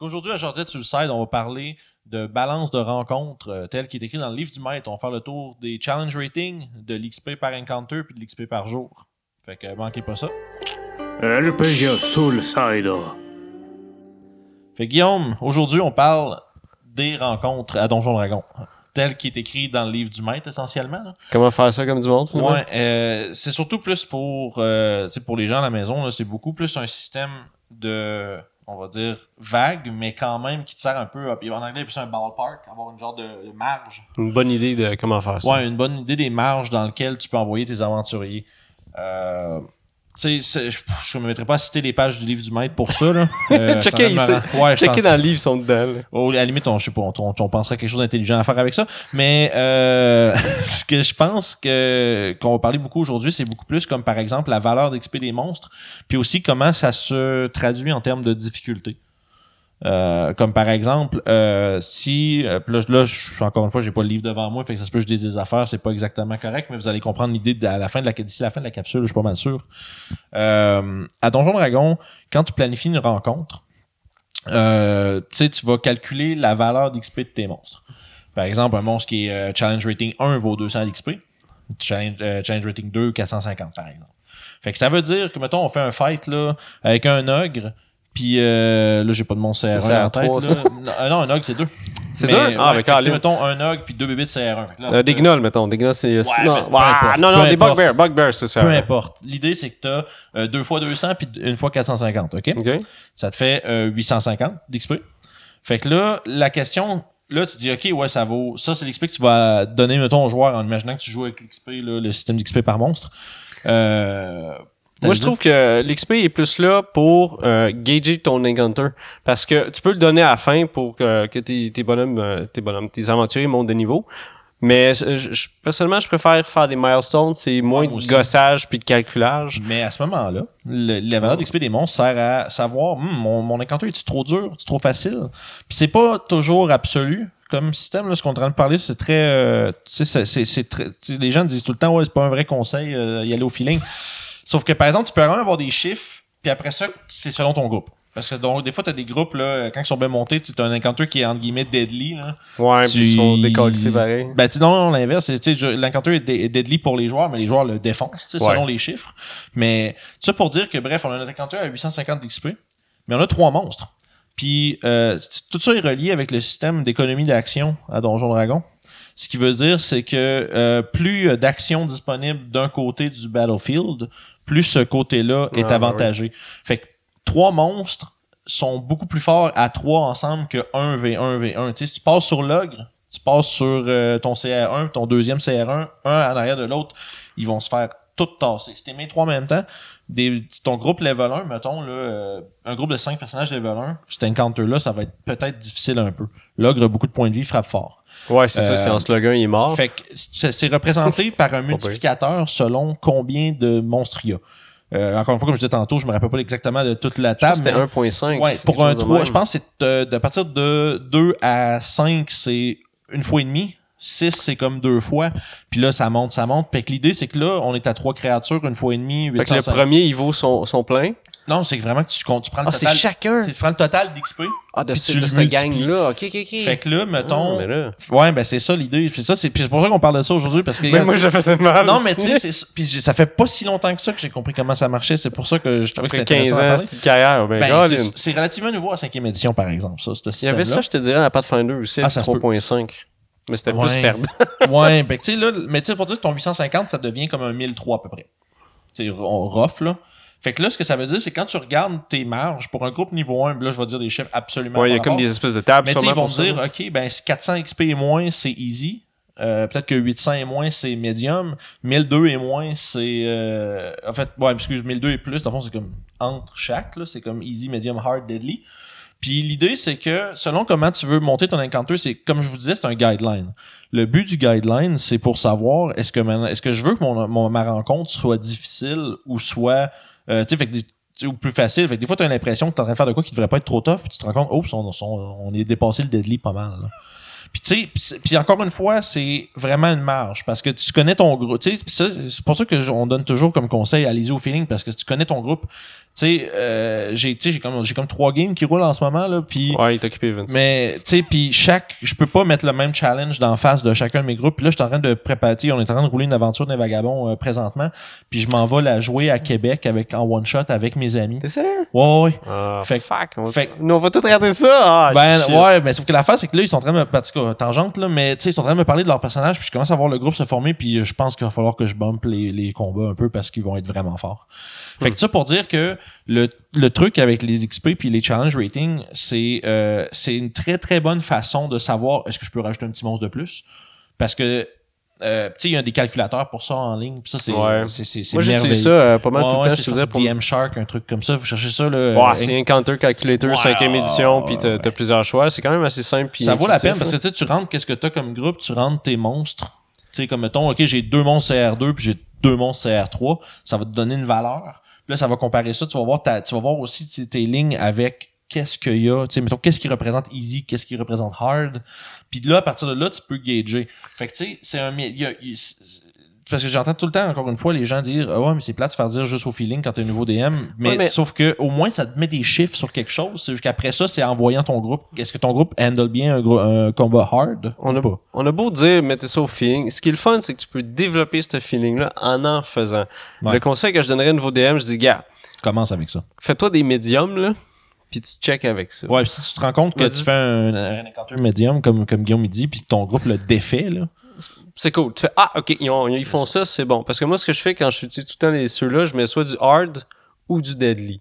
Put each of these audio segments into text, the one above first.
Aujourd'hui, à Jardette sur le side, on va parler de balance de rencontres euh, tel qu'il est écrit dans le livre du maître. On va faire le tour des challenge ratings, de l'XP par encounter puis de l'XP par jour. Fait que manquez pas ça. RPG Soulside. Fait que Guillaume, aujourd'hui, on parle des rencontres à Donjon Dragon. Tel qui est écrit dans le livre du maître, essentiellement. là. Comment faire ça comme du monde? finalement? Ouais, euh, c'est surtout plus pour, euh, tu sais, pour les gens à la maison, là, c'est beaucoup plus un système de, on va dire, vague, mais quand même qui te sert un peu, à- en anglais, c'est un ballpark, avoir une genre de, de marge. Une bonne idée de comment faire ça. Ouais, une bonne idée des marges dans lesquelles tu peux envoyer tes aventuriers. Euh, tu sais, je, je me mettrais pas à citer les pages du livre du maître pour ça, là. Euh, Checker ici. Ouais, Checker dans le livre, ils sont dedans. là. Oh, à la limite, on, je sais pas, on, on, on penserait quelque chose d'intelligent à faire avec ça. Mais euh, ce que je pense que qu'on va parler beaucoup aujourd'hui, c'est beaucoup plus comme par exemple la valeur d'XP des monstres, puis aussi comment ça se traduit en termes de difficulté. Euh, comme par exemple, euh, si euh, là, là, je- encore une fois, j'ai pas le livre devant moi, fait que ça se peut que je dise des affaires, c'est pas exactement correct, mais vous allez comprendre l'idée à la fin de la d'ici la fin de la capsule, je suis pas mal sûr. Euh, à Donjon Dragon, quand tu planifies une rencontre, euh, tu sais, tu vas calculer la valeur d'XP de tes monstres. Par exemple, un monstre qui est challenge rating 1 vaut 200 d'XP. Challenge, challenge rating 2, 450 par exemple. Fait que ça veut dire que, mettons, on fait un fight là, avec un ogre, puis euh, là, j'ai pas de mon CR1 C'est en tête. CR3, Là. Non, euh, non, un ogre, c'est deux. C'est deux? ouais, Ah, fait sais, Colin. mettons un ogre puis deux bébés de CR1. Fait que là, Euh, des gnolls, mettons. Des gnolls, c'est... non, peu ah, non, non, des bugbears. Bugbears, c'est ça. Peu ouais. importe. L'idée, c'est que t'as euh, deux fois 200 puis une fois 450, OK? OK. ça te fait euh, 850 d'XP. Fait que là, la question, là, tu dis, OK, ouais, ça vaut, ça, c'est l'XP que tu vas donner, mettons, au joueur en imaginant que tu joues avec l'XP, le système d'XP par monstre. Euh, Moi, je trouve que l'XP est plus là pour euh, gager ton encounter. Parce que tu peux le donner à la fin pour que, que tes, tes bonhommes, euh, tes bonhommes, tes aventuriers montent de niveau. Mais euh, je, je- personnellement, je préfère faire des milestones. C'est moins moi de gossage puis de calculage. Mais à ce moment-là, le- la valeur d'XP des monstres sert à savoir, Hum, mon, mon encounter est-tu trop dur, est trop facile? Puis c'est pas toujours absolu. Comme système, là, ce qu'on est en train de parler, c'est très, euh, tu sais, c'est- c'est les gens disent tout le temps, ouais, c'est pas un vrai conseil, euh, y aller au feeling. Sauf que, par exemple, tu peux vraiment avoir des chiffres, puis après ça, c'est selon ton groupe. Parce que donc, des fois, tu as des groupes, là, quand ils sont bien montés, tu as un encounter qui est, entre guillemets, deadly. Là. Ouais, Tu- puis ils sont pareil. Ben, tu non, non, l'inverse. L'encounter est, dé- est deadly pour les joueurs, mais les joueurs le défoncent, Ouais. selon les chiffres. Mais ça pour dire que, bref, on a un encounter à 850 d'XP, mais on a trois monstres. Puis, euh, tout ça est relié avec le système d'économie d'action à Donjon Dragon. Ce qui veut dire, c'est que euh, plus a d'actions disponibles d'un côté du battlefield, plus ce côté-là est Ah, avantagé. Fait que trois monstres sont beaucoup plus forts à trois ensemble que 1 v1 v1. Tu sais, si tu passes sur l'ogre, tu passes sur euh, ton CR1, ton deuxième CR1, un en arrière de l'autre, ils vont se faire tout tasser. Si t'es mis trois en même temps, des, ton groupe level 1, mettons, là, euh, un groupe de cinq personnages level 1, cet encounter-là, ça va être peut-être difficile un peu. L'ogre a beaucoup de points de vie, frappe fort. Ouais, c'est ça. Euh, C'est en slogan, il est mort. Fait que c'est c'est représenté par un multiplicateur selon combien de monstres il y a. Euh, encore une fois, comme je disais tantôt, je me rappelle pas exactement de toute la table. C'était mais- 1.5. Ouais, pour un chose de 3, même. je pense que c'est euh, de partir de 2 à 5, c'est une fois et demi. 6, c'est comme deux fois. Puis là, ça monte, ça monte. Fait que l'idée, c'est que là, on est à trois créatures, une fois et demi, Fait que le 805. premier, il vaut son, son plein. Non, c'est vraiment que tu, comptes- tu prends le Ah, c'est total. chacun. Tu prends le total d'XP. Ah, de, ce- de cette gang-là. Ok, ok, ok. Fait que là, mettons. Ah, mais là. Ouais, ben c'est ça l'idée. Puis ça, c'est puis c'est pour ça qu'on parle de ça aujourd'hui. Parce que. Mais moi, je le faisais mal. Non, mais tu sais, c'est- puis ça fait pas si longtemps que ça que j'ai compris comment ça marchait. C'est pour ça que je trouvais que c'était Après 15 intéressant. d'en ans, c'est carrière. Ben, Ben, c'est- c'est relativement nouveau à cinquième édition, par exemple, ça, ce Il y avait ça, je te dirais, à Pathfinder aussi, Ah, ça se peut. 3.5. Mais c'était Ouais. plus perdant. ouais, ben tu sais là, mais tu sais pour dire que ton 850 ça devient comme un 1003 à peu près. C'est rough là. Fait que là ce que ça veut dire c'est quand tu regardes tes marges pour un groupe niveau 1, là je vais dire des chiffres absolument Ouais, il y a comme des espèces de tables Mais tu ils vont ça. dire OK, ben si 400 XP et moins c'est easy. Euh, peut-être que 800 et moins c'est medium, 1002 et moins c'est euh, en fait ouais, excuse 1002 et plus dans le fond c'est comme entre chaque là, c'est comme easy, medium, hard, deadly. Puis l'idée, c'est que selon comment tu veux monter ton encounter, c'est comme je vous disais, c'est un guideline. Le but du guideline, c'est pour savoir est-ce que maintenant- est-ce que je veux que mon, mon- ma rencontre soit difficile ou soit euh, tu sais ou plus facile. Fait que des fois, tu as l'impression que tu en train de faire de quoi qui devrait pas être trop tough, puis tu te rends compte, oh, on, on, on est dépassé le deadly pas mal. là. Puis tu sais, puis encore une fois, c'est vraiment une marge parce que tu connais ton groupe. Tu sais, c'est pour ça que on donne toujours comme conseil allez-y au feeling parce que si tu connais ton groupe, tu sais, euh, j'ai tu sais, j'ai comme j'ai comme trois games qui roulent en ce moment là, puis Ouais, il est occupé, Vince. mais tu sais puis chaque je peux pas mettre le même challenge d'en face de chacun de mes groupes. Puis là je suis en train de préparer, on est en train de rouler une aventure des vagabonds euh, présentement, puis je m'en vais la jouer à Québec avec en one shot avec mes amis. T'es sérieux? Ouais ouais. Ah, Fait que- fuck. On va, fait que- nous, on va tout rater ça. Ah, Ben shit. ouais, mais sauf que l'affaire c'est que là ils sont en train de me en tangente là, mais tu sais ils sont en train de me parler de leur personnage puis je commence à voir le groupe se former puis euh, je pense qu'il va falloir que je bump les, les combats un peu parce qu'ils vont être vraiment forts. Fait que ça pour dire que le, le truc avec les XP puis les challenge rating, c'est euh, c'est une très très bonne façon de savoir est-ce que je peux rajouter un petit monstre de plus parce que euh, tu sais il y a des calculateurs pour ça en ligne puis ça c'est Ouais. c'est Moi, j'utilise ça euh, pas mal Ouais, tout le temps. Je pour. DM Shark un truc comme ça vous cherchez ça là Ouais, c'est Encounter Calculator Ouais, 5e édition, puis t'as t'as plusieurs choix. C'est quand même assez simple. ça vaut la peine parce que tu rentres qu'est-ce que t'as comme groupe, tu rentres tes monstres. Tu sais, comme mettons, ok, j'ai deux monstres CR2 puis j'ai deux monstres CR3, ça va te donner une valeur. Puis là, ça va comparer ça. Tu vas voir ta, tu vas voir aussi tes lignes avec qu'est-ce qu'il y a. Tu sais, mettons, qu'est-ce qui représente easy, qu'est-ce qui représente hard. Puis là, à partir de là, tu peux gager. Fait que tu sais, c'est un, y a- parce que j'entends tout le temps, encore une fois, les gens dire Ah ouais, mais c'est plate de se faire dire juste au feeling quand t'es un nouveau DM. Mais, Ouais, mais- sauf que au moins, ça te met des chiffres sur quelque chose. C'est jusqu'après ça, c'est en voyant ton groupe. Est-ce que ton groupe handle bien un, gros- un combat hard? On a, pas? on a beau dire, mettez ça au feeling. Ce qui est le fun, c'est que tu peux développer ce feeling-là en en faisant. Ouais. Le conseil que je donnerais à un nouveau DM, je dis, gars, Commence avec ça. fais-toi des médiums, là, puis tu check avec ça. Ouais, pis si tu te rends compte que tu fais un, un encounter médium, comme, comme Guillaume il dit, puis ton groupe le défait, là. C'est cool. Tu fais, ah, ok, ils, ont- ils font ça, c'est bon. Parce que moi, ce que je fais quand je utilise tout le temps les ceux-là, je mets soit du hard ou du deadly.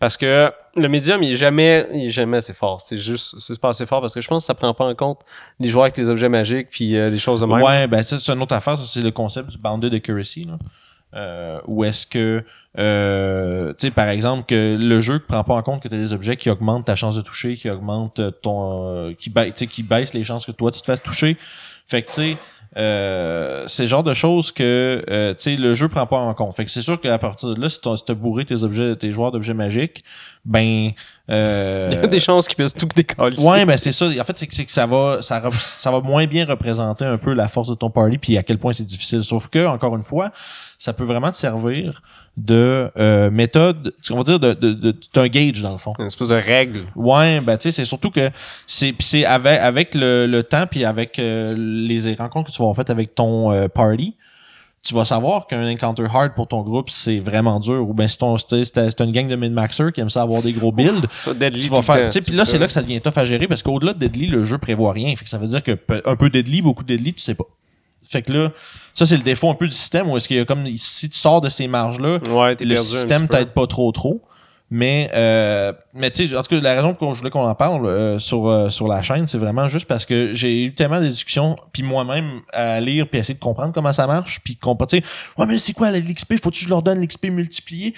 Parce que le médium, il est jamais, il est jamais assez fort. C'est juste, c'est pas assez fort parce que je pense que ça prend pas en compte les joueurs avec les objets magiques puis euh, des choses de même. Ouais, ben ça, c'est une autre affaire, ça, c'est le concept du bounded accuracy, là. Euh, où est-ce que, euh, tu sais, par exemple, que le jeu prend pas en compte que tu as des objets qui augmentent ta chance de toucher, qui augmentent ton, euh, qui, ba- tu qui baissent les chances que toi tu te fasses toucher. Fait que, tu sais, euh, c'est le genre de choses que, euh, tu sais, le jeu prend pas en compte. Fait que c'est sûr qu'à partir de là, si t'as si t'as bourré tes objets, tes joueurs d'objets magiques, ben, euh, Il y a des chances qu'ils puissent tout décoller. Ouais, mais c'est ça. En fait, c'est que, c'est que ça va, ça, ça va moins bien représenter un peu la force de ton party puis à quel point c'est difficile. Sauf que, encore une fois, ça peut vraiment te servir de euh, méthode, on va dire de, de, de, d'un gauge dans le fond. Une espèce de règle. Ouais, ben tu sais, c'est surtout que c'est puis c'est avec avec le, le temps puis avec euh, les rencontres que tu vas avoir faites avec ton euh, party, tu vas savoir qu'un encounter hard pour ton groupe c'est vraiment dur. Ou ben si ton c'est c'est c'est une gang de mid maxer qui aime ça avoir des gros builds, Ça, deadly. tu vas faire temps, tu sais puis là c'est là que ça devient tough à gérer parce qu'au-delà de deadly le jeu prévoit rien. Fait que ça veut dire que un peu deadly beaucoup de deadly tu sais pas. Fait que là ça c'est le défaut un peu du système où est-ce qu'il y a comme si tu sors de ces marges là Ouais, le système t'aide pas trop trop mais euh, mais tu sais en tout cas la raison pour laquelle je voulais qu'on en parle euh, sur euh, sur la chaîne c'est vraiment juste parce que j'ai eu tellement de discussions puis moi-même à lire puis essayer de comprendre comment ça marche puis qu'on tu sais ouais mais c'est quoi l'XP faut-tu que je leur donne l'XP multiplié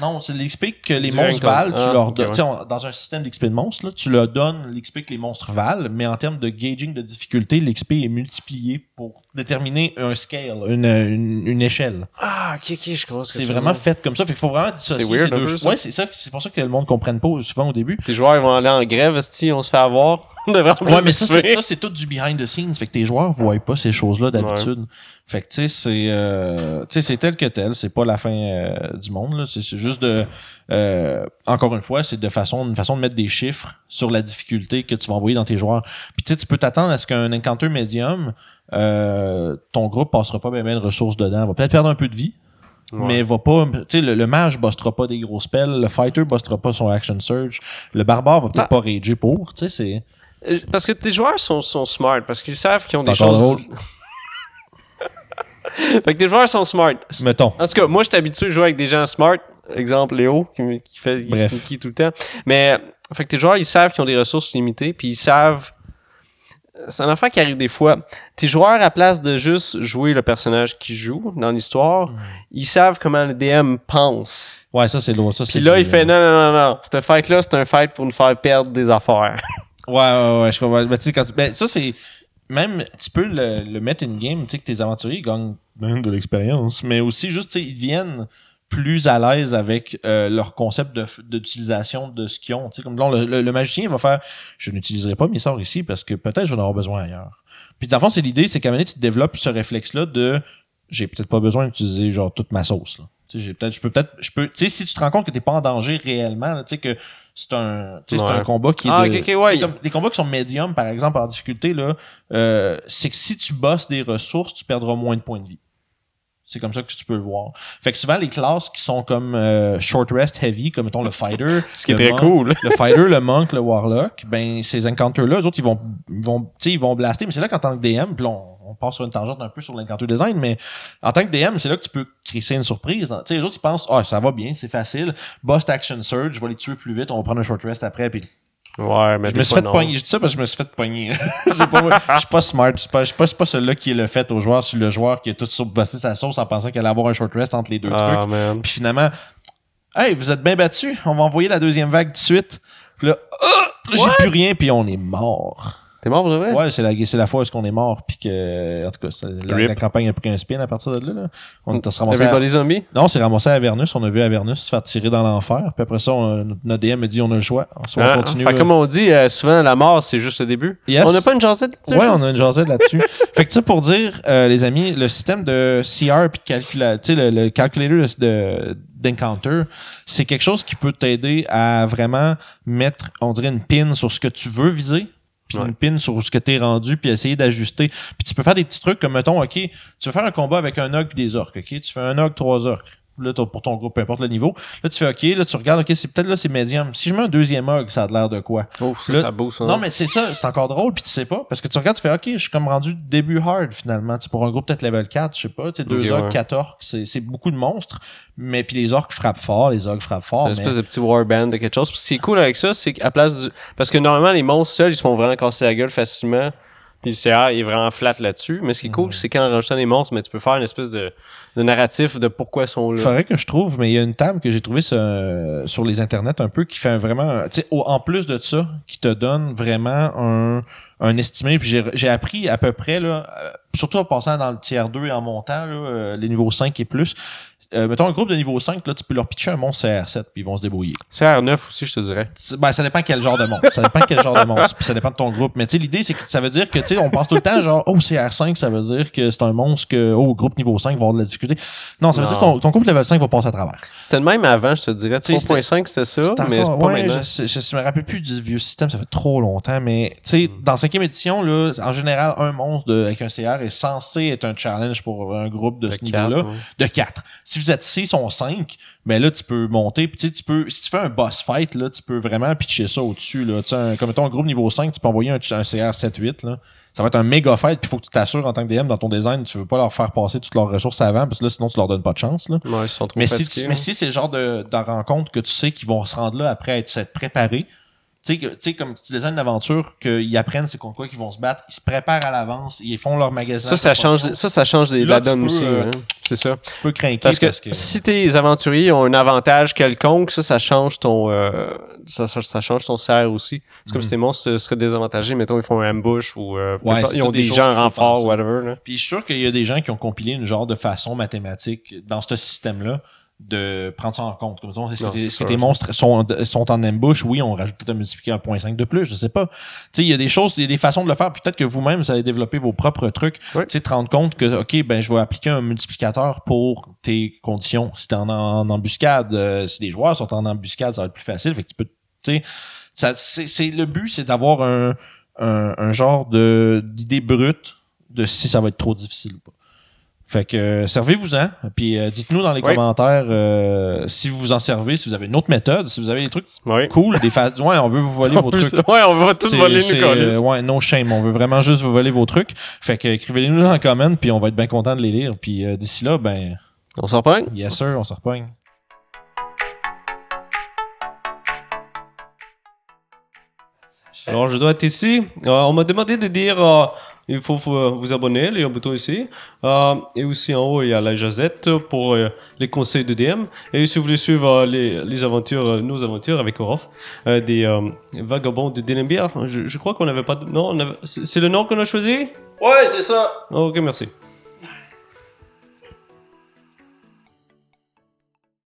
non c'est l'XP que les monstres valent tu Ah, leur donnes ouais. tu sais, on- dans un système d'XP de monstres là, tu leur donnes l'XP que les monstres valent mais en termes de gauging de difficulté l'XP est multiplié pour déterminer un scale une, une, une échelle Ah, ok, ok, je comprends ce que c'est vraiment fait comme ça. Fait qu'il faut vraiment dissocier ces deux choses. Ça. Ouais, c'est ça. C'est pour ça que le monde comprenne pas souvent au début. Tes joueurs ils vont aller en grève, si on se fait avoir. On devrait Ouais, mais ça, c'est, d'XP. ça, c'est tout du behind the scenes. Fait que tes joueurs voient pas ces choses-là d'habitude. Fait que, tu sais, c'est, euh, tu sais, c'est tel que tel. C'est pas la fin euh, du monde, là. C'est, juste de, euh, encore une fois, c'est de façon, une façon de mettre des chiffres sur la difficulté que tu vas envoyer dans tes joueurs. Puis, tu sais, tu peux t'attendre à ce qu'un encounter médium, euh, ton groupe passera pas bien, bien de ressources dedans. Va peut-être perdre un peu de vie. Mais va pas, tu sais, le, le mage bossera pas des gros spells, le fighter bossera pas son action surge, le barbare va peut-être Ah. pas rager pour, tu sais, c'est. Euh, Parce que tes joueurs sont, sont smart, parce qu'ils savent qu'ils ont des choses. fait que tes joueurs sont smart. Mettons. En tout cas, moi, je suis habitué à jouer avec des gens smart. Exemple, Léo, qui, qui fait qui tout le temps. Mais, fait que tes joueurs, ils savent qu'ils ont des ressources limitées, puis ils savent. C'est un affaire qui arrive des fois. Tes joueurs, à place de juste jouer le personnage qui joue dans l'histoire, ils savent comment le DM pense. Ouais, ça, c'est l'autre. Ça, Puis là, du- il fait non, non, non, non. Cette fight-là, c'est un fight pour nous faire perdre des affaires. Ouais, ouais, ouais, je comprends. Ben, tu sais, quand tu- ben, ça, c'est. Même, tu peux le, le mettre in-game, tu sais, que tes aventuriers gagnent même de l'expérience, mais aussi juste, tu sais, ils deviennent plus à l'aise avec euh, leur concept de- d'utilisation de, ce qu'ils ont. Tu sais, comme là, le, le- le magicien va faire je n'utiliserai pas mes sorts ici parce que peut-être je vais en avoir besoin ailleurs. Puis dans le fond, c'est l'idée, c'est qu'à un moment donné, tu développes ce réflexe-là de j'ai peut-être pas besoin d'utiliser genre toute ma sauce. Là. Tu sais, j'ai peut-être, je peux peut-être, je peux, tu sais, si tu te rends compte que t'es pas en danger réellement, là, tu sais que c'est un, tu sais, c'est un combat qui est Ah, de- tu sais, comme des combats qui sont médiums, par exemple, en difficulté là, euh, c'est que si tu bosses des ressources, tu perdras moins de points de vie. C'est comme ça que tu peux le voir. Fait que souvent les classes qui sont comme euh, short rest heavy, comme mettons le fighter, Ce qui est très monk- cool. le fighter, le monk, le warlock, ben ces encounters-là, eux autres, ils vont, ils vont, tu sais, ils vont blaster. Mais c'est là qu'en tant que DM, puis là, on, on part sur une tangente un peu sur l'encounter design, mais en tant que DM, c'est là que tu peux créer une surprise. Tu sais, les autres, ils pensent, ah, ça va bien, c'est facile. Bust action surge, je vais les tuer plus vite, on va prendre un short rest après, puis Ouais, mais je me suis fait pogner. Je dis ça parce que je me suis fait pogner. C'est pas. Je suis pas smart. Je suis pas, je suis pas, c'est pas celui-là qui est le fait au joueur sur le joueur qui a tout surbossé sa sauce en pensant qu'elle allait avoir un short rest entre les deux Ah, trucs. man. Puis finalement, hey, vous êtes bien battus. On va envoyer la deuxième vague tout de suite. Puis là, ah! Là, j'ai plus rien, puis on est mort. T'es mort vrai? Ouais, c'est la, c'est la fois où est-ce qu'on est mort, puis que, en tout cas, la, la campagne a pris un spin à partir de là. là. On est se ramassé à- Zombie? non, on s'est ramassé à Avernus. On a vu Avernus se faire tirer dans l'enfer. Puis après ça, on- notre DM a dit on a le choix. Soit on continue. Fait comme on dit, euh, souvent, la mort, c'est juste le début. Yes. On n'a pas une jasette là-dessus? Ouais, on a une jasette là-dessus. fait que ça pour dire, euh, les amis, le système de CR puis calcula, tu sais, le, le calculator de d'encounter, c'est quelque chose qui peut t'aider à vraiment mettre, on dirait, une pin sur ce que tu veux viser puis Ouais. une pin sur ce que t'es rendu puis essayer d'ajuster. Puis tu peux faire des petits trucs comme mettons, OK, tu veux faire un combat avec un ogre puis des orques, OK? Tu fais un ogre, trois orques. Là, pour ton groupe, peu importe le niveau. Là, tu fais OK, là, tu regardes, OK, c'est peut-être là, c'est médium. Si je mets un deuxième ogre, ça a l'air de quoi? Oh, ça, Là- ça booste. hein. Non, mais c'est ça, c'est encore drôle, puis tu sais pas, parce que tu regardes, tu fais, OK, je suis comme rendu début hard, finalement. Tu pour un groupe peut-être level 4, je sais pas, tu sais, deux Ok, orques, ouais. quatre orques, c'est c'est beaucoup de monstres, mais puis les orques frappent fort, les ogres frappent C'est fort, une mais... espèce de petit warband de quelque chose. Puis ce qui est cool avec ça, c'est qu'à place du... Parce que normalement, les monstres seuls, ils se font vraiment casser la gueule facilement. Puis le CR est vraiment flat là-dessus. Mais ce qui est cool, c'est qu'en rajoutant des monstres, mais tu peux faire une espèce de, de narratif de pourquoi ils sont Il là. faudrait que je trouve, mais il y a une table que j'ai trouvée sur, sur les internets un peu qui fait vraiment, tu sais, au- en plus de ça, qui te donne vraiment un, un estimé. Puis j'ai, j'ai appris à peu près, là, euh, surtout en passant dans le tiers 2 et en montant, là, euh, les niveaux 5 et plus. Euh, mettons un groupe de niveau 5, là, tu peux leur pitcher un monstre CR7 puis ils vont se débrouiller. CR9 aussi, je te dirais. Ben, ça dépend quel genre de monstre. Ça dépend quel genre de monstre. Puis ça dépend de ton groupe. Mais tu sais, l'idée, c'est que ça veut dire que, tu sais, on pense tout le temps, genre, oh, CR5, ça veut dire que c'est un monstre que, oh, groupe niveau 5 va avoir de la difficulté. Non, ça veut Non. dire que ton, ton groupe level 5 va passer à travers. C'était le même avant, je te dirais. Tu sais, 3.5, c'était ça, mais c'est pas ouais, maintenant. Je, sais- je, je me rappelle plus du vieux système, ça fait trop longtemps, mais tu sais, dans cinquième édition, là, en général, un monstre de, avec un CR est censé être un challenge pour un groupe de, De ce niveau-là. ouais. De 4. Si vous êtes 6 ou 5, ben là, tu peux monter. Puis tu peux, si tu fais un boss fight, là, tu peux vraiment pitcher ça au-dessus. Là. Tu sais, un- comme un groupe niveau 5, tu peux envoyer un, un CR 7-8. Là. Ça va être un méga fight, puis il faut que tu t'assures en tant que DM dans ton design, tu veux pas leur faire passer toutes leurs ressources avant, parce que là, sinon, tu leur donnes pas de chance. Là. Ouais, ils sont trop Mais si, mais si c'est le genre de, de rencontre que tu sais qu'ils vont se rendre là après être, s'être préparés, tu sais, comme tu designes une aventure, qu'ils apprennent c'est contre quoi qu'ils vont se battre, ils se préparent à l'avance, ils font leur magasin. ça, ça change, ça, ça change des- la donne aussi. euh, hein. C'est ça. Tu peux craquer Parce parce que, si tes aventuriers ont un avantage quelconque, ça, ça change ton, euh, ça, ça, change ton CR aussi. C'est comme si tes monstres seraient désavantagés. Mettons, ils font un ambush ou, euh, Ouais, ils ont des gens en renfort, penser. whatever, là. Puis je suis sûr qu'il y a des gens qui ont compilé une genre de façon mathématique dans ce système-là de prendre ça en compte. Comme est-ce que, sûr, tes monstres sont, sont en ambush? Oui, on rajoute peut-être un multiplicateur 1.5 de plus, je sais pas. Tu sais, il y a des choses, il y a des façons de le faire. Puis Peut-être que vous-même, vous allez développer vos propres trucs. Ouais. Tu sais, te rendre compte que, OK, ben, je vais appliquer un multiplicateur pour tes conditions. Si t'es en, en embuscade, euh, si les joueurs sont en embuscade, ça va être plus facile. Fait que tu peux, tu sais, c'est, le but, c'est d'avoir un, un, un genre de, d'idée brute de si ça va être trop difficile ou pas. Fait que euh, servez-vous-en, puis euh, dites-nous dans les commentaires euh, si vous vous en servez, si vous avez une autre méthode, si vous avez des trucs Oui. cool, des fa- ouais, on veut vous voler vos trucs. ouais, on va tout C'est- voler coller. euh, ouais, no shame, on veut vraiment juste vous voler vos trucs. Fait que écrivez-les-nous dans les commentaires, puis on va être bien content de les lire. Puis euh, d'ici là, ben, On s'en reprend? yes sir, on se repogne. Alors, je dois être ici. Euh, on m'a demandé de dire, euh, il faut faut vous abonner, il y a un bouton ici. Euh, et aussi en haut, il y a la jazette pour euh, les conseils de DM. Et si vous voulez suivre euh, les, les aventures, euh, nos aventures avec Orof, euh, des euh, vagabonds de Denembir, je, je crois qu'on n'avait pas de... Non, c'est le nom qu'on a choisi? Ouais, c'est ça. Ok, merci.